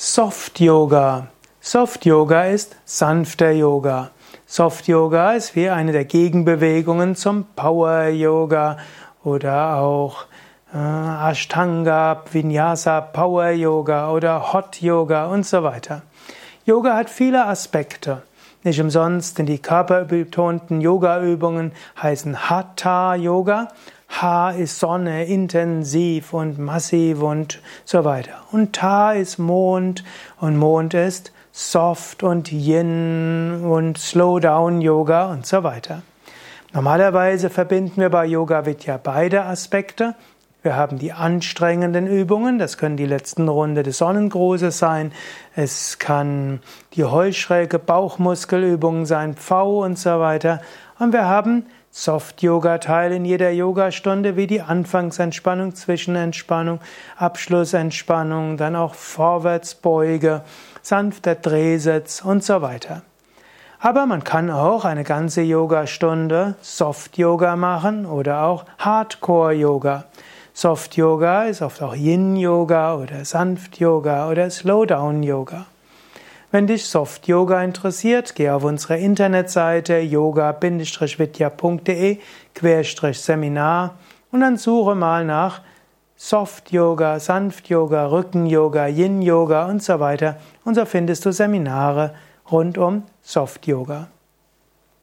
Soft Yoga. Soft Yoga ist sanfter Yoga. Soft Yoga ist wie eine der Gegenbewegungen zum Power Yoga oder auch äh, Ashtanga, Vinyasa, Power Yoga oder Hot Yoga und so weiter. Yoga hat viele Aspekte. Nicht umsonst, denn die körperbetonten Yoga-Übungen heißen Hatha Yoga. Ha ist Sonne, intensiv und massiv und so weiter. Und Ta ist Mond und Mond ist Soft und Yin und Slow Down Yoga und so weiter. Normalerweise verbinden wir bei Yoga Vidya beide Aspekte. Wir haben die anstrengenden Übungen, das können die letzten Runde des Sonnengrußes sein, es kann die Heuschräge Bauchmuskelübungen sein, Pfau und so weiter. Und wir haben Soft-Yoga-Teil in jeder Yogastunde, wie die Anfangsentspannung, Zwischenentspannung, Abschlussentspannung, dann auch Vorwärtsbeuge, sanfter Drehsitz und so weiter. Aber man kann auch eine ganze Yogastunde Soft-Yoga machen oder auch Hardcore-Yoga. Soft-Yoga ist oft auch Yin-Yoga oder Sanft-Yoga oder Slowdown-Yoga. Wenn dich Soft Yoga interessiert, geh auf unsere Internetseite yoga-vidya.de-seminar und dann suche mal nach Soft Yoga, Sanft Yoga, Rücken Yoga, Yin Yoga und so weiter und so findest du Seminare rund um Soft Yoga.